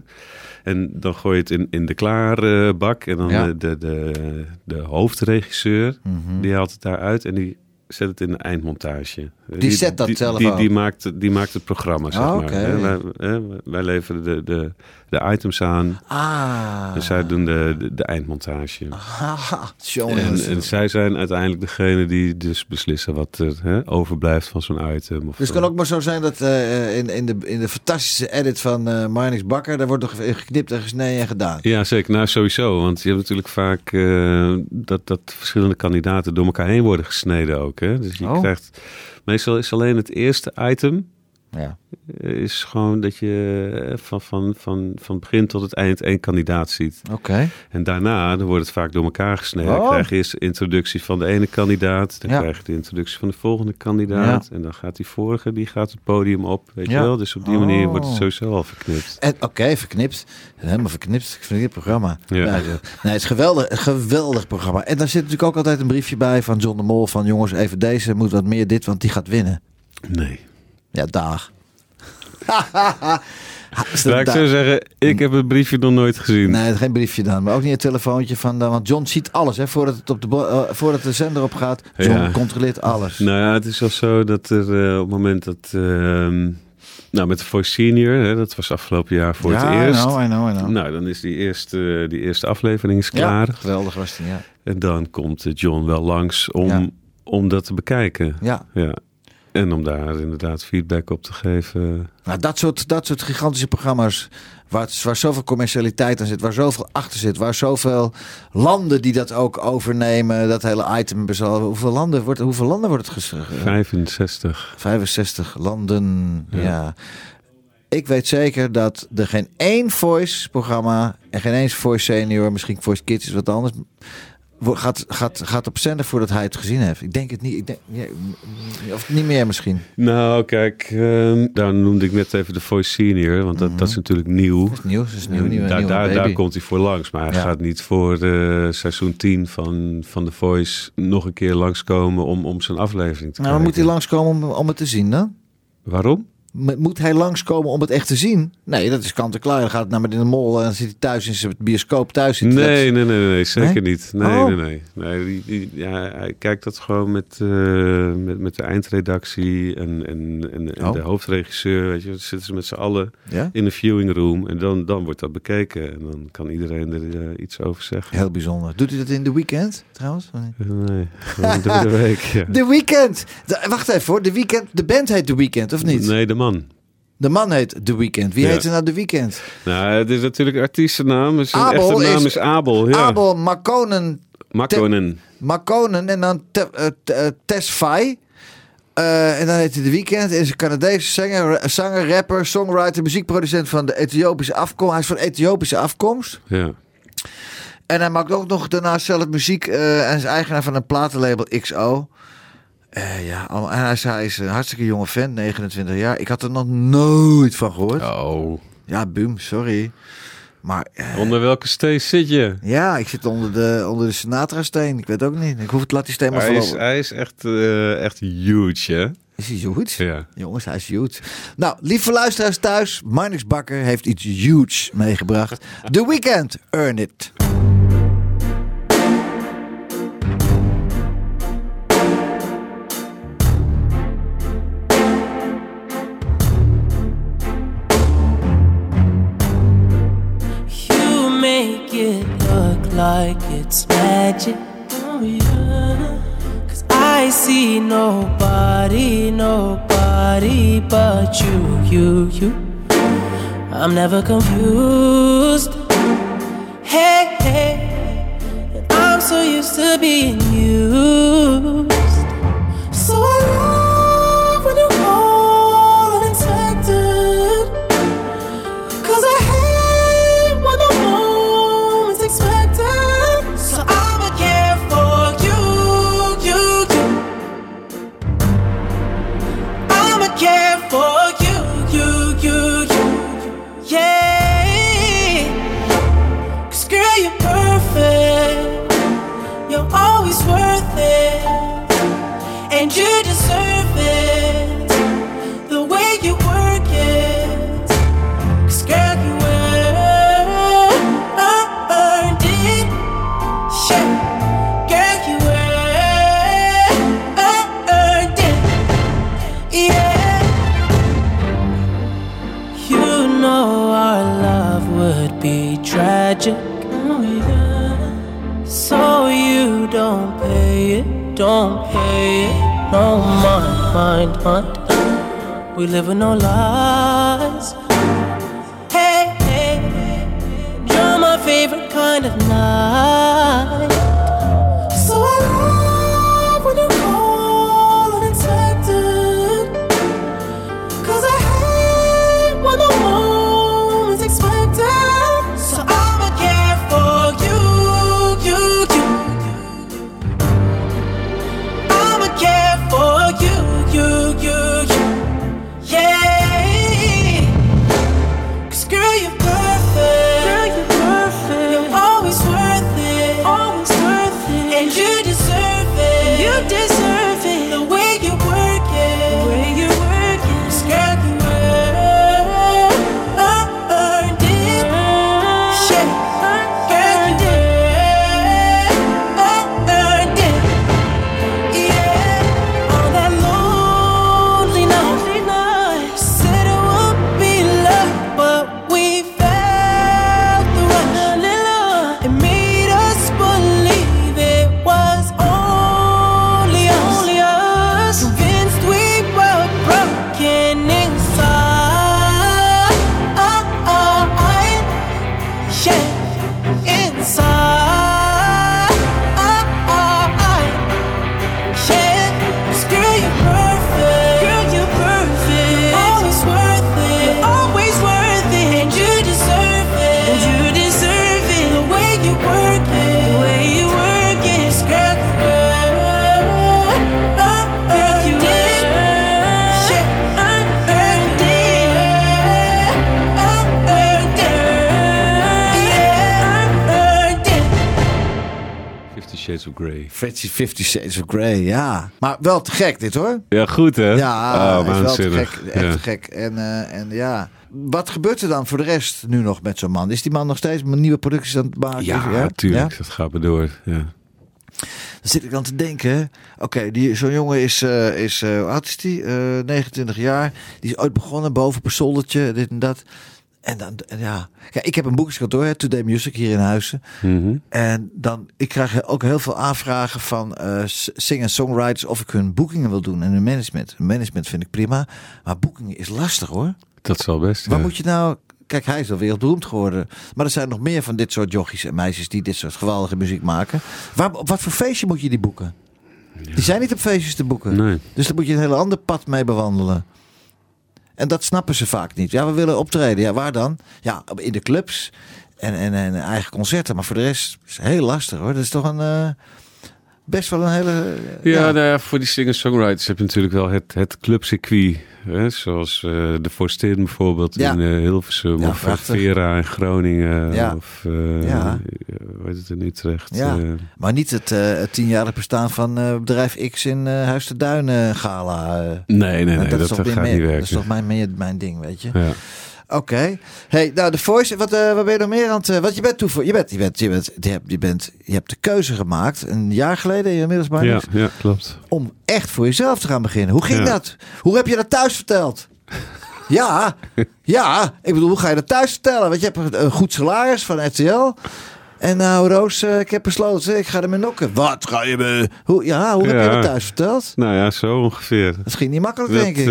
En dan gooi je het in, in de klaarbak. en dan Ja. de, de, de, de hoofdregisseur, Mhm. die haalt het daaruit en die zet het in de eindmontage. Die zet dat die, zelf die, ook? die, maakt, die maakt het programma, zeg Oh, maar. hè. Wij, hè, wij leveren de, de, de items aan. Ah. En zij doen de, de, de eindmontage. Show En, en zij zijn uiteindelijk degene die dus beslissen wat er hè, overblijft van zo'n item. Of Dus het kan ook maar zo zijn dat eh, in, in, de, in de fantastische edit van Marnix Bakker... daar wordt nog geknipt en gesneden en gedaan. Ja, zeker. Nou, sowieso. Want je hebt natuurlijk vaak eh, dat, dat verschillende kandidaten door elkaar heen worden gesneden ook. Hè? Dus je Oh. krijgt... Meestal is alleen het eerste item... Ja. eh, is gewoon dat je eh, van, van, van, van begin tot het eind één kandidaat ziet. Oké. En daarna dan wordt het vaak door elkaar gesneden. Dan Oh. krijg je eerst de introductie van de ene kandidaat. Dan Ja. krijg je de introductie van de volgende kandidaat. En dan gaat die vorige, die gaat het podium op. Weet Ja. je wel? Dus op die manier Oh. wordt het sowieso al verknipt. Oké, verknipt. Helemaal verknipt. Ik vind dit programma. Ja. nee, het is geweldig, een geweldig programma. En daar zit natuurlijk ook altijd een briefje bij van John de Mol. Van jongens, even deze moet wat meer dit, want die gaat winnen. Nee. Ja, dat Laat ik da- zo zeggen, ik heb het briefje nog nooit gezien. Nee, geen briefje dan. Maar ook niet een telefoontje van... eh, want John ziet alles, hè. Voordat, het op de, eh, voordat de zender op gaat. John Ja. controleert alles. Nou ja, het is wel zo dat er eh, op het moment dat... ehm, nou, met de Voice Senior, hè, dat was afgelopen jaar voor ja, het eerst. I know, I know. Nou, dan is die eerste, die eerste aflevering is Ja, klaar. geweldig was die, ja. En dan komt John wel langs om, Ja. om dat te bekijken. Ja, Ja. En om daar inderdaad feedback op te geven. nou, dat, soort, dat soort gigantische programma's waar, waar zoveel commercialiteit aan zit, waar zoveel achter zit, waar zoveel landen die dat ook overnemen, dat hele item. bezal- Hoeveel landen wordt, hoeveel landen wordt het geschreven? 65. 65 landen, ja. Ja. Ik weet zeker dat er geen één voice-programma en geen eens voice senior, misschien voice kids is wat anders, gaat, gaat, gaat op zender voordat hij het gezien heeft. Ik denk het niet. Ik denk, ja, of niet meer misschien. Nou, kijk, ehm, daar noemde ik net even de Voice Senior. Want dat, dat is natuurlijk nieuw. Dat is nieuw. Dat is nieuw. nieuw, daar, nieuw daar, baby. daar komt hij voor langs. Maar hij Ja. gaat niet voor eh, seizoen 10 van, van The Voice nog een keer langskomen om, om zijn aflevering te Nou, dan moet hij langskomen om, om het te zien dan? Waarom? Moet hij langskomen om het echt te zien? Nee, dat is kant en klaar. Dan gaat het naar de mol en dan zit hij thuis in zijn bioscoop thuis. Zit Nee, nee, nee, nee, zeker Nee? niet. Nee, Oh. nee, nee. nee die, die- ja, hij kijkt dat gewoon met, eh, met, met de eindredactie en, en, en, en Oh. de hoofdregisseur. Weet je, dan zitten ze met z'n allen Ja? in de viewing room en dan, dan wordt dat bekeken. En dan kan iedereen er eh, iets over zeggen. Heel bijzonder. Doet hij dat in de weekend trouwens? Nee, gewoon door de week. Ja. De Weekend. De- wacht even hoor. De Weekend. De band heet The Weekend of niet? Nee, de man. De man heet The Weekend. Wie Ja. heet er nou The Weekend? Nou, het is natuurlijk artiestennaam. Zijn Abel echte naam is- is, Abel. Ja. Abel Makonen. Makkonen. Makonen en dan te. Eh, en dan heet hij The Weeknd. Is een Canadese zanger, zanger, rapper, songwriter, muziekproducent van de Ethiopische afkomst. Hij is van Ethiopische afkomst. Ja. En hij maakt ook nog daarnaast zelf muziek. en is eigenaar van een platenlabel XO. Eh, ja, en hij, is, hij is een hartstikke jonge vent, 29 jaar. Ik had er nog nooit van gehoord. Oh. Ja, Boom, sorry. Maar eh, Onder welke steen zit je? ja, ik zit onder de, onder de Sinatra-steen. Ik weet ook niet. Ik hoef het laat die steen maar Hij is, hij is echt, eh, echt huge, hè? Is hij huge? Ja. Jongens, hij is huge. Nou, lieve luisteraars thuis. Marnix Bakker heeft iets huge meegebracht. The Weeknd, Earn It. Like it's magic. Oh, yeah. Cause I see nobody, nobody but you, you, you. I'm never confused. Hey, hey. I'm so used to being used. So I mind. We Fifty Shades of Grey, ja. Maar wel te gek dit hoor. Ja, goed hè? Ja, oh, is wel te gek. Echt Ja. te gek. En, eh, en ja, wat gebeurt er dan voor de rest nu nog met zo'n man? Is die man nog steeds nieuwe producties aan het maken? Ja. Ja? Dat gaat maar door. Ja. Dan zit ik dan te denken, oké, die zo'n jongen is, eh, is eh, hoe oud is die? Eh, 29 jaar. Die is ooit begonnen boven op een zoldertje, dit en dat. En dan, ja. ja, ik heb een boekingskantoor, hè, Today Music, hier in Huizen. Mhm. En dan, ik krijg ook heel veel aanvragen van eh sing- en songwriters of ik hun boekingen wil doen en hun management. Management vind ik prima, maar boekingen is lastig hoor. Dat zal best. Waar ja. moet je nou... Kijk, hij is al wereldberoemd geworden. Maar er zijn nog meer van dit soort jochies en meisjes die dit soort geweldige muziek maken. Waar, op wat voor feestje moet je die boeken? Die zijn niet op feestjes te boeken. Nee. Dus daar moet je een heel ander pad mee bewandelen. En dat snappen ze vaak niet. Ja, we willen optreden. Ja, waar dan? Ja, in de clubs en, en, en eigen concerten. Maar voor de rest is het heel lastig hoor. Dat is toch een... eh, best wel een hele... Ja, nou ja, voor die singer-songwriters heb je natuurlijk wel het, het clubcircuit. Hè? Zoals eh, de Forstin bijvoorbeeld Ja. in eh, Hilversum. Ja, of eh, prachtig. Vera in Groningen. Ja. Of hoe heet het in Utrecht. Ja. Maar niet het, het tienjarig bestaan van bedrijf X in Huis de Duinen gala. nee, nee, nee, dat, is dat, toch gaat weer niet meer- werken. Dat is toch mijn, mijn, mijn ding, weet je. ja. Oké. Hey, nou, de Voice, wat, eh, wat ben je nog meer aan het... eh, wat je bent toe voor... Je bent, je bent, je bent, je hebt, je bent, je hebt de keuze gemaakt, een jaar geleden inmiddels maar Ja, ja, klopt. om echt voor jezelf te gaan beginnen. Hoe ging Ja. dat? Hoe heb je dat thuis verteld? ja, ja. Ik bedoel, hoe ga je dat thuis vertellen? Want je hebt een- goed salaris van RTL. En nou, Roos, eh, ik heb besloten, ik ga ermee nokken. Wat ga je me... Hoe, ja, hoe heb je dat thuis verteld? Nou ja, zo ongeveer. Dat ging niet makkelijk, Dat denk ik.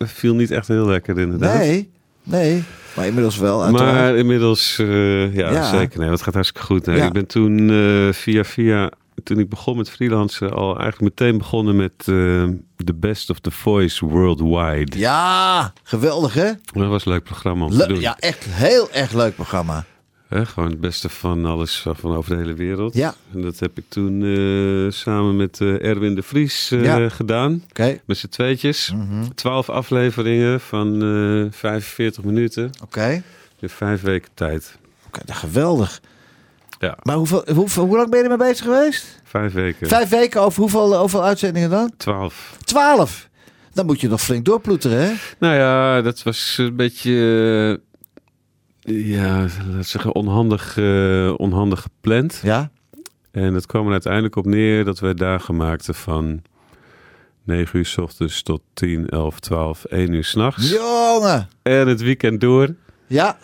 eh, viel niet echt heel lekker inderdaad. nee, nee. Maar inmiddels wel. uiteraard. Maar inmiddels, eh, ja, Ja. zeker. Nee, dat gaat hartstikke goed. Nee, Ja. Ik ben toen eh, via via, toen ik begon met freelancen, al eigenlijk meteen begonnen met eh The Best of the Voice Worldwide. Ja, geweldig hè? Dat was een leuk programma om Le- te doen. ja, echt heel erg leuk programma. Hè, gewoon het beste van alles van over de hele wereld. Ja. En dat heb ik toen eh, samen met eh, Erwin de Vries eh, Ja. gedaan. Oké, Met z'n tweetjes. Mhm. Twaalf afleveringen van eh 45 minuten. oké. In vijf weken tijd. Oké, dat geweldig. Ja, Maar hoeveel, hoeveel, hoe lang ben je ermee bezig geweest? vijf weken. Vijf weken over hoeveel, hoeveel uitzendingen dan? Twaalf. Twaalf. Dan moet je nog flink doorploeteren, hè? Nou ja, dat was een beetje, eh, ja, laten we zeggen, onhandig, eh, onhandig gepland. Ja. En dat kwam er uiteindelijk op neer dat wij dagen maakten van 9 uur s ochtends tot 10, 11, 12, 1 uur s'nachts. Jongen. En het weekend door. Ja.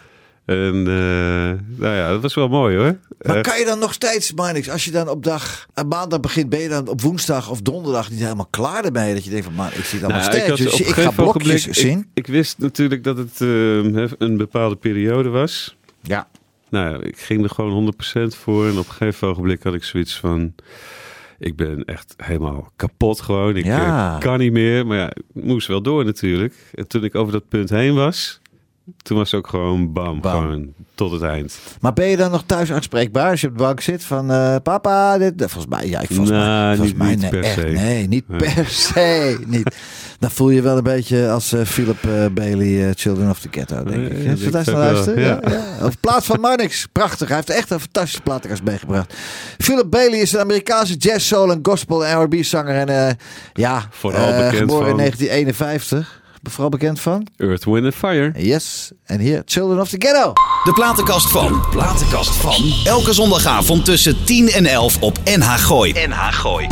En eh, nou ja, dat was wel mooi hoor. Maar Eh, kan je dan nog steeds, Marnix, als je dan op dag, aan maandag begint, ben je dan op woensdag of donderdag niet helemaal klaar ermee? Dat je denkt van, maar ik zit allemaal nou, sterk. had Dus ik een ga blokjes zien. Ik, ik wist natuurlijk dat het eh, een bepaalde periode was. Ja. Nou, ja, ik ging er gewoon 100% voor. En op een gegeven ogenblik had ik zoiets van... Ik ben echt helemaal kapot gewoon. Ik Ja. eh, kan niet meer. Maar ja, ik moest wel door natuurlijk. En toen ik over dat punt heen was... Toen was het ook gewoon bam, Bam. gewoon tot het eind. Maar ben je dan nog thuis aanspreekbaar als je op de bank zit van eh, papa, dit, volgens mij, ja, ik volgens mij, volgens niet- mij niet nee, per echt, se. nee, niet Nee. per se, niet. Dan voel je wel een beetje als eh, Philip eh, Bailey, eh, Children of the Ghetto, denk ik. Ja, ik luisteren? Ja. ja. Ja. Op plaats van Marnix, prachtig. Hij heeft echt een fantastische platenkast meegebracht. Philip Bailey is een Amerikaanse jazz, soul en gospel en R&B zanger en eh, ja, Vooral eh, bekend geboren in van- 1951. Vooral bekend van? Earth, Wind and Fire. Yes. En hier, Children of the Ghetto. De platenkast van. De platenkast van. Elke zondagavond tussen 10 en 11 op NH Gooi. NH Gooi.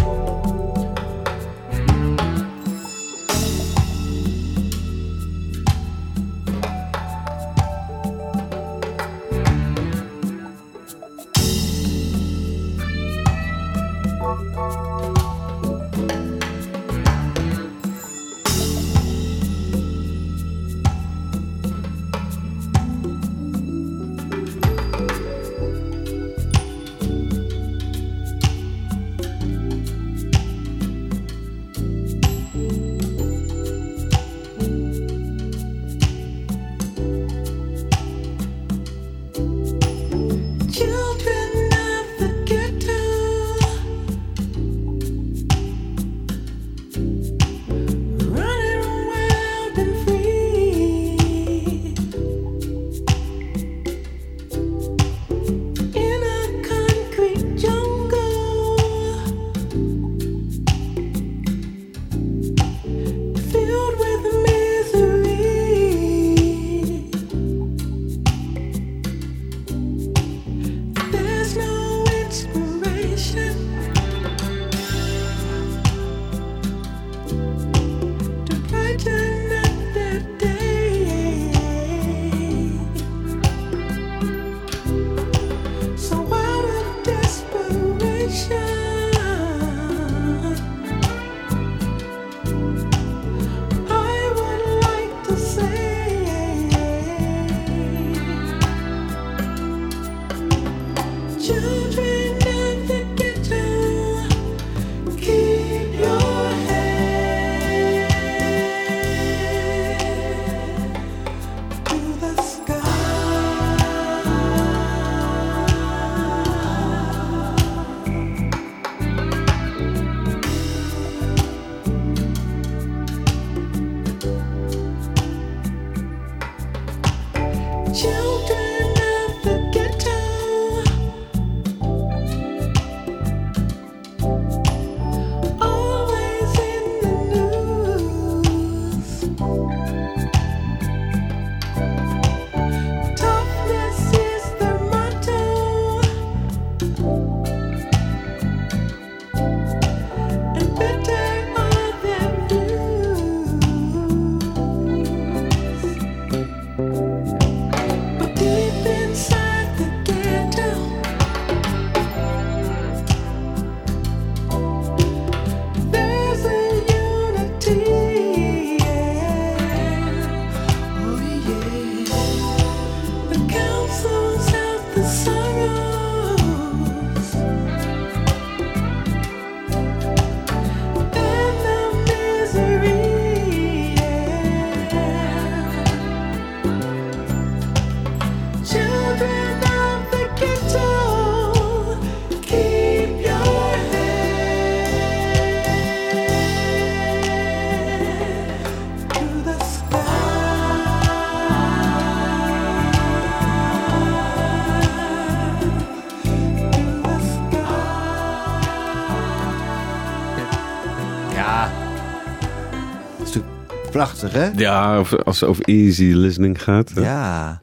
Hè? Ja, of, als het over easy listening gaat. hè. Ja.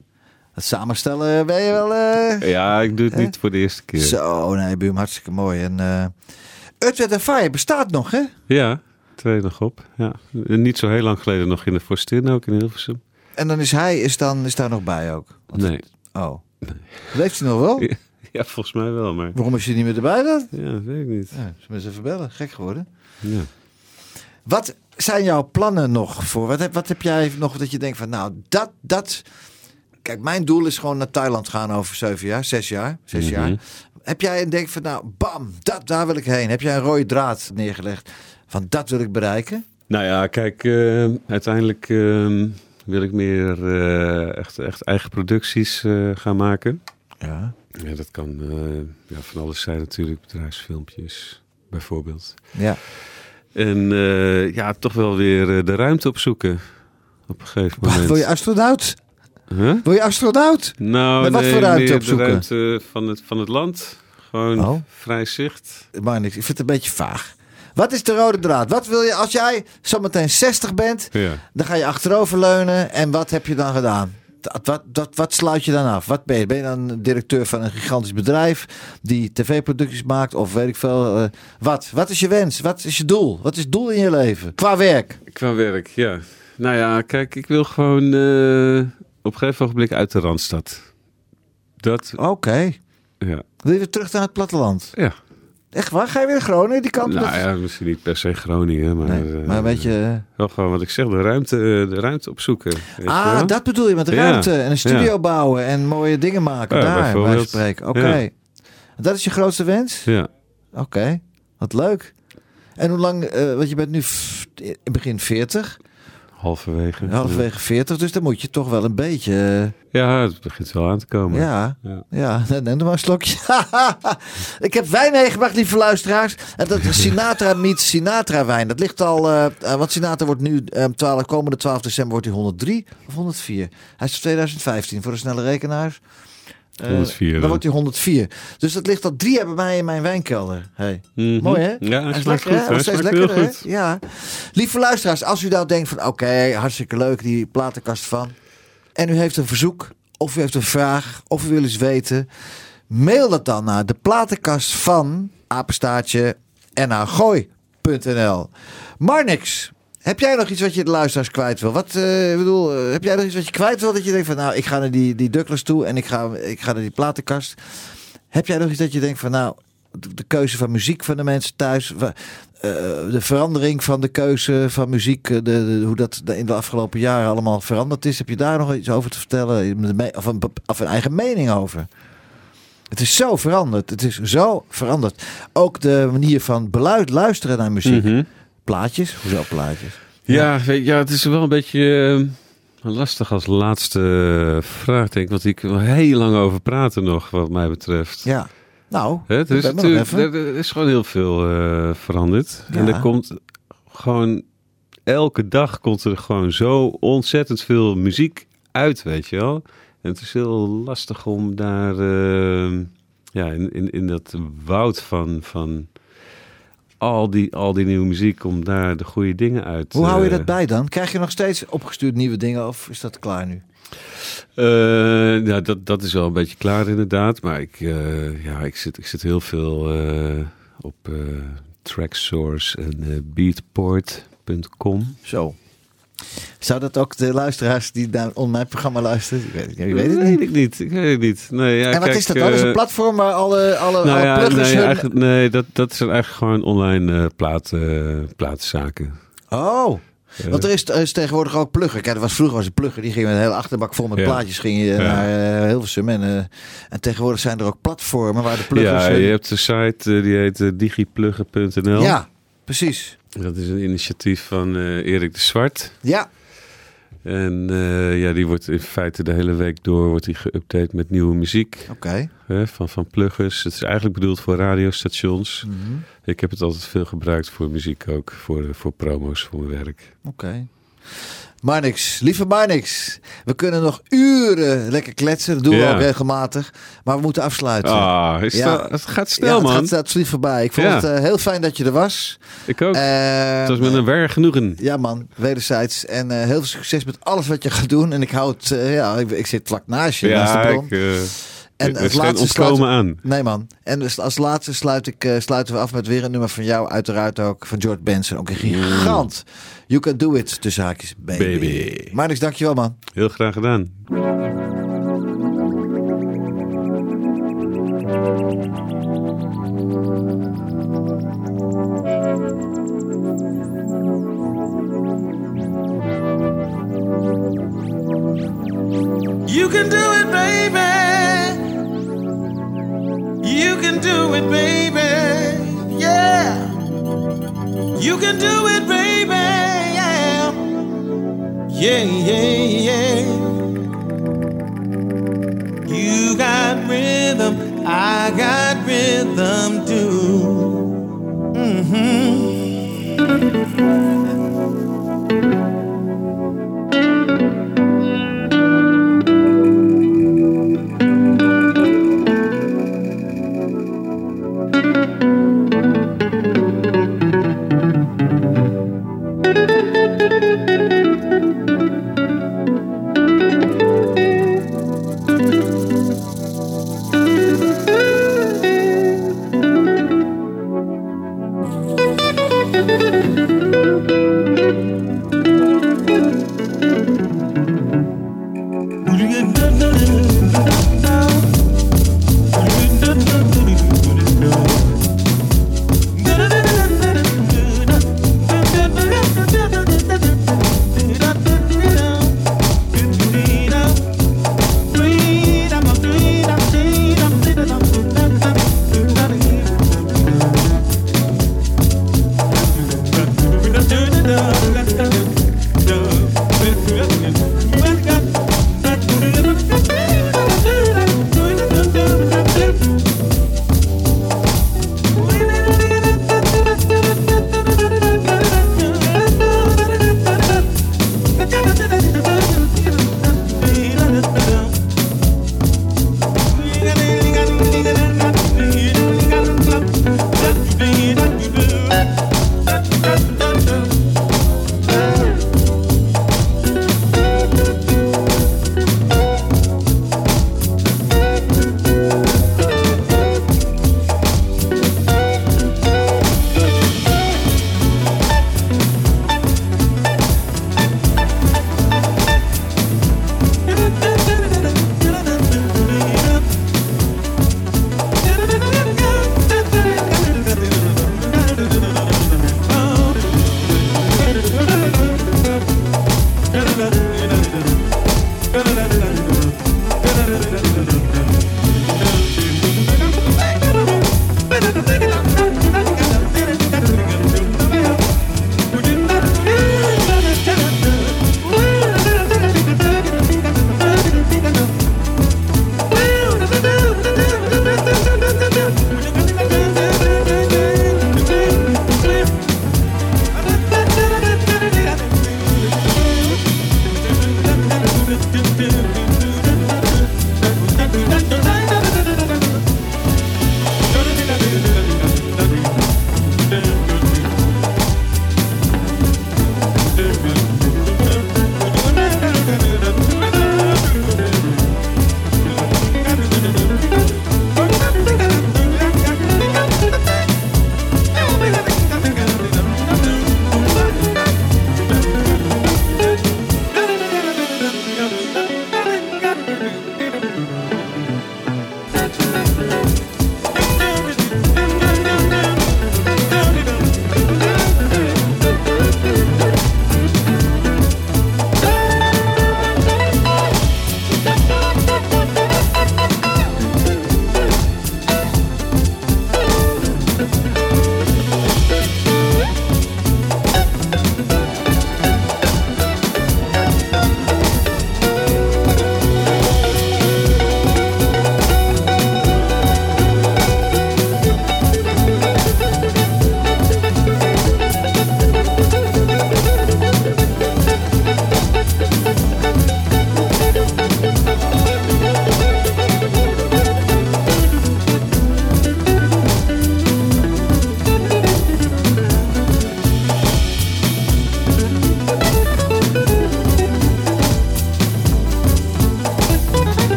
Het samenstellen ben je wel... eh, Ja, ik doe het niet voor de eerste keer. Zo, nee, Buum, hartstikke mooi. En eh Utrecht en Fire bestaat nog, hè? Ja, twee nog op. Ja. Niet zo heel lang geleden nog in de Forstin ook in Hilversum. En dan is hij is dan, is daar nog bij ook. Want- Nee. Oh. Leeft hij nog wel? Ja, volgens mij wel, maar Waarom is hij niet meer erbij dan? ja, dat weet ik niet. Ja, ze moeten even bellen. Gek geworden. Ja. Wat zijn jouw plannen nog voor? Wat heb, wat heb jij nog dat je denkt van, nou, dat, dat. Kijk, mijn doel is gewoon naar Thailand gaan over zeven jaar, zes jaar, zes Mhm. jaar. Heb jij een denk van, nou, bam, dat, daar wil ik heen. Heb jij een rode draad neergelegd van, dat wil ik bereiken? Nou ja, kijk, eh, uiteindelijk eh, wil ik meer eh, echt, echt eigen producties eh, gaan maken. Ja. Ja, dat kan eh, ja, van alles zijn natuurlijk, bedrijfsfilmpjes bijvoorbeeld. Ja. En eh, ja, toch wel weer eh, de ruimte opzoeken op een gegeven moment. Wil je astronaut? Huh? Wil je astronaut? Nou, Met wat nee, voor ruimte opzoeken? De ruimte van het, van het land. Gewoon Oh. vrij zicht. Maar niks. Ik vind het een beetje vaag. Wat is de rode draad? Wat wil je als jij zometeen 60 bent? Ja. Dan ga je achteroverleunen. En wat heb je dan gedaan? Wat, dat, wat sluit je dan af? Wat ben je? Ben je dan directeur van een gigantisch bedrijf die tv-producties maakt? Of weet ik veel. eh, wat? Wat is je wens? Wat is je doel? Wat is het doel in je leven? Qua werk. Qua werk, ja. Nou ja, kijk, ik wil gewoon eh, op een gegeven ogenblik uit de Randstad. Dat, Oké. ja. Wil je weer terug naar het platteland? Ja. Echt waar? Ga je weer Groningen? Die kant? Nou Dat- ja, misschien niet per se Groningen, maar, nee, eh, maar beetje... eh, wel gewoon wat ik zeg, de ruimte, eh, de ruimte opzoeken. weet je Ah, dat bedoel je met Ja, ruimte en een studio ja. bouwen en mooie dingen maken. Ja, daar, bij spreken. Oké. Dat is je grootste wens? Ja. Oké, wat leuk. En hoe lang, eh want je bent nu in begin 40, Halverwege. halverwege 40, dus dan moet je toch wel een beetje. eh, Ja, het begint wel aan te komen. ja, Ja. ja, neem maar een slokje. ik heb wijn meegebracht, lieve luisteraars. En dat is Sinatra meets Sinatra wijn. Dat ligt al, eh, eh, want Sinatra wordt nu, eh, 12, komende 12 december wordt hij 103 of 104. Hij is van 2015 voor de snelle rekenaars. Eh, 104 Dan dan. wordt hij 104. Dus dat ligt al drie bij mij in mijn wijnkelder. Hey. Mhm. Mooi hè? Ja, hij Hij is smaakt lekker, hè? goed. Hij smaakt heel hè? goed. Ja. Lieve luisteraars, als u nou denkt van oké, hartstikke leuk die platenkast van. En u heeft een verzoek, of u heeft een vraag, of u wil eens weten. Mail dat dan naar de platenkast van apenstaartje nhagooi.nl. Marnix, heb jij nog iets wat je de luisteraars kwijt wil? Wat, eh, bedoel, eh, heb jij nog iets wat je kwijt wil? Dat je denkt van nou, ik ga naar die, die Douglas toe en ik ga, ik ga naar die platenkast. Heb jij nog iets dat je denkt van nou, de, keuze van muziek van de mensen thuis, eh, de verandering van de keuze van muziek, de, hoe dat in de afgelopen jaren allemaal veranderd is, heb je daar nog iets over te vertellen? Of een, of een eigen mening over? Het is zo veranderd. Het is zo veranderd. Ook de manier van beluid, luisteren naar muziek. Mhm. Plaatjes? Hoezo plaatjes? Ja, weet, ja, het is wel een beetje eh, lastig als laatste eh, vraag, denk ik. Want ik wil heel lang over praten nog, wat mij betreft. Ja. Nou, Hè, is natuurlijk, er, er is gewoon heel veel eh, veranderd. En Ja. er komt gewoon elke dag komt er gewoon zo ontzettend veel muziek uit, weet je wel. En het is heel lastig om daar, ja, in, in, in dat woud van, van al, die, al die nieuwe muziek, om daar de goede dingen uit Hoe hou je eh, dat bij dan? Krijg je nog steeds opgestuurd nieuwe dingen of is dat klaar nu? Eh, ja, dat, dat is wel een beetje klaar inderdaad. Maar ik, eh, ja, ik, zit, ik zit heel veel op Tracksource en Beatport.com. Zo. Zou dat ook de luisteraars die naar on mijn programma luisteren? Ik weet, ik weet het weet niet. ik niet. Ik weet het niet. Nee, ja, en wat kijk, is dat dan? Dat is een eh, platform waar alle, alle, Nou alle ja, pluggers nee, hun- nee dat, dat zijn eigenlijk gewoon online eh plaat, eh, plaatzaken. Oh. Want er is, is tegenwoordig ook plugger. Kijk, er was vroeger was een plugger. Die ging met een hele achterbak vol met Ja. plaatjes ging je Ja. naar eh, Hilversum. En, en tegenwoordig zijn er ook platformen waar de pluggers... ja, je hebt een site die heet digipluggen.nl. ja, precies. Dat is een initiatief van eh, Erik de Zwart. Ja, En eh, ja, die wordt in feite de hele week door wordt die geüpdate met nieuwe muziek oké. van, van pluggers. Het is eigenlijk bedoeld voor radiostations. Mhm. Ik heb het altijd veel gebruikt voor muziek ook, voor, voor promo's voor mijn werk. Oké. Marnix, lieve Marnix. We kunnen nog uren lekker kletsen. Dat doen we Ja. ook regelmatig. Maar we moeten afsluiten. Ah, is Ja. dat, het gaat ja, snel het man. gaat absoluut voorbij. Ik vond Ja. het eh, heel fijn dat je er was. Ik ook. Eh, het was met een werk genoegen. Ja man, wederzijds. En eh, heel veel succes met alles wat je gaat doen. En ik hou het, eh, ja, ik, ik zit vlak naast je, naast de Ja, bron. ik, En geen laatste aan. Nee man. En dus als laatste sluit ik, eh, sluiten we af met weer een nummer van jou. Uiteraard ook van George Benson. Ook een gigant. You can do it, tussen haakjes, baby. Baby. Marnix, dankjewel man. Heel graag gedaan. You can do it, baby. You can do it, baby. Yeah. You can do it, baby. Yeah. Yeah, yeah, yeah. You got rhythm. I got rhythm too. Mm-hmm. Mm-hmm. do, do, do.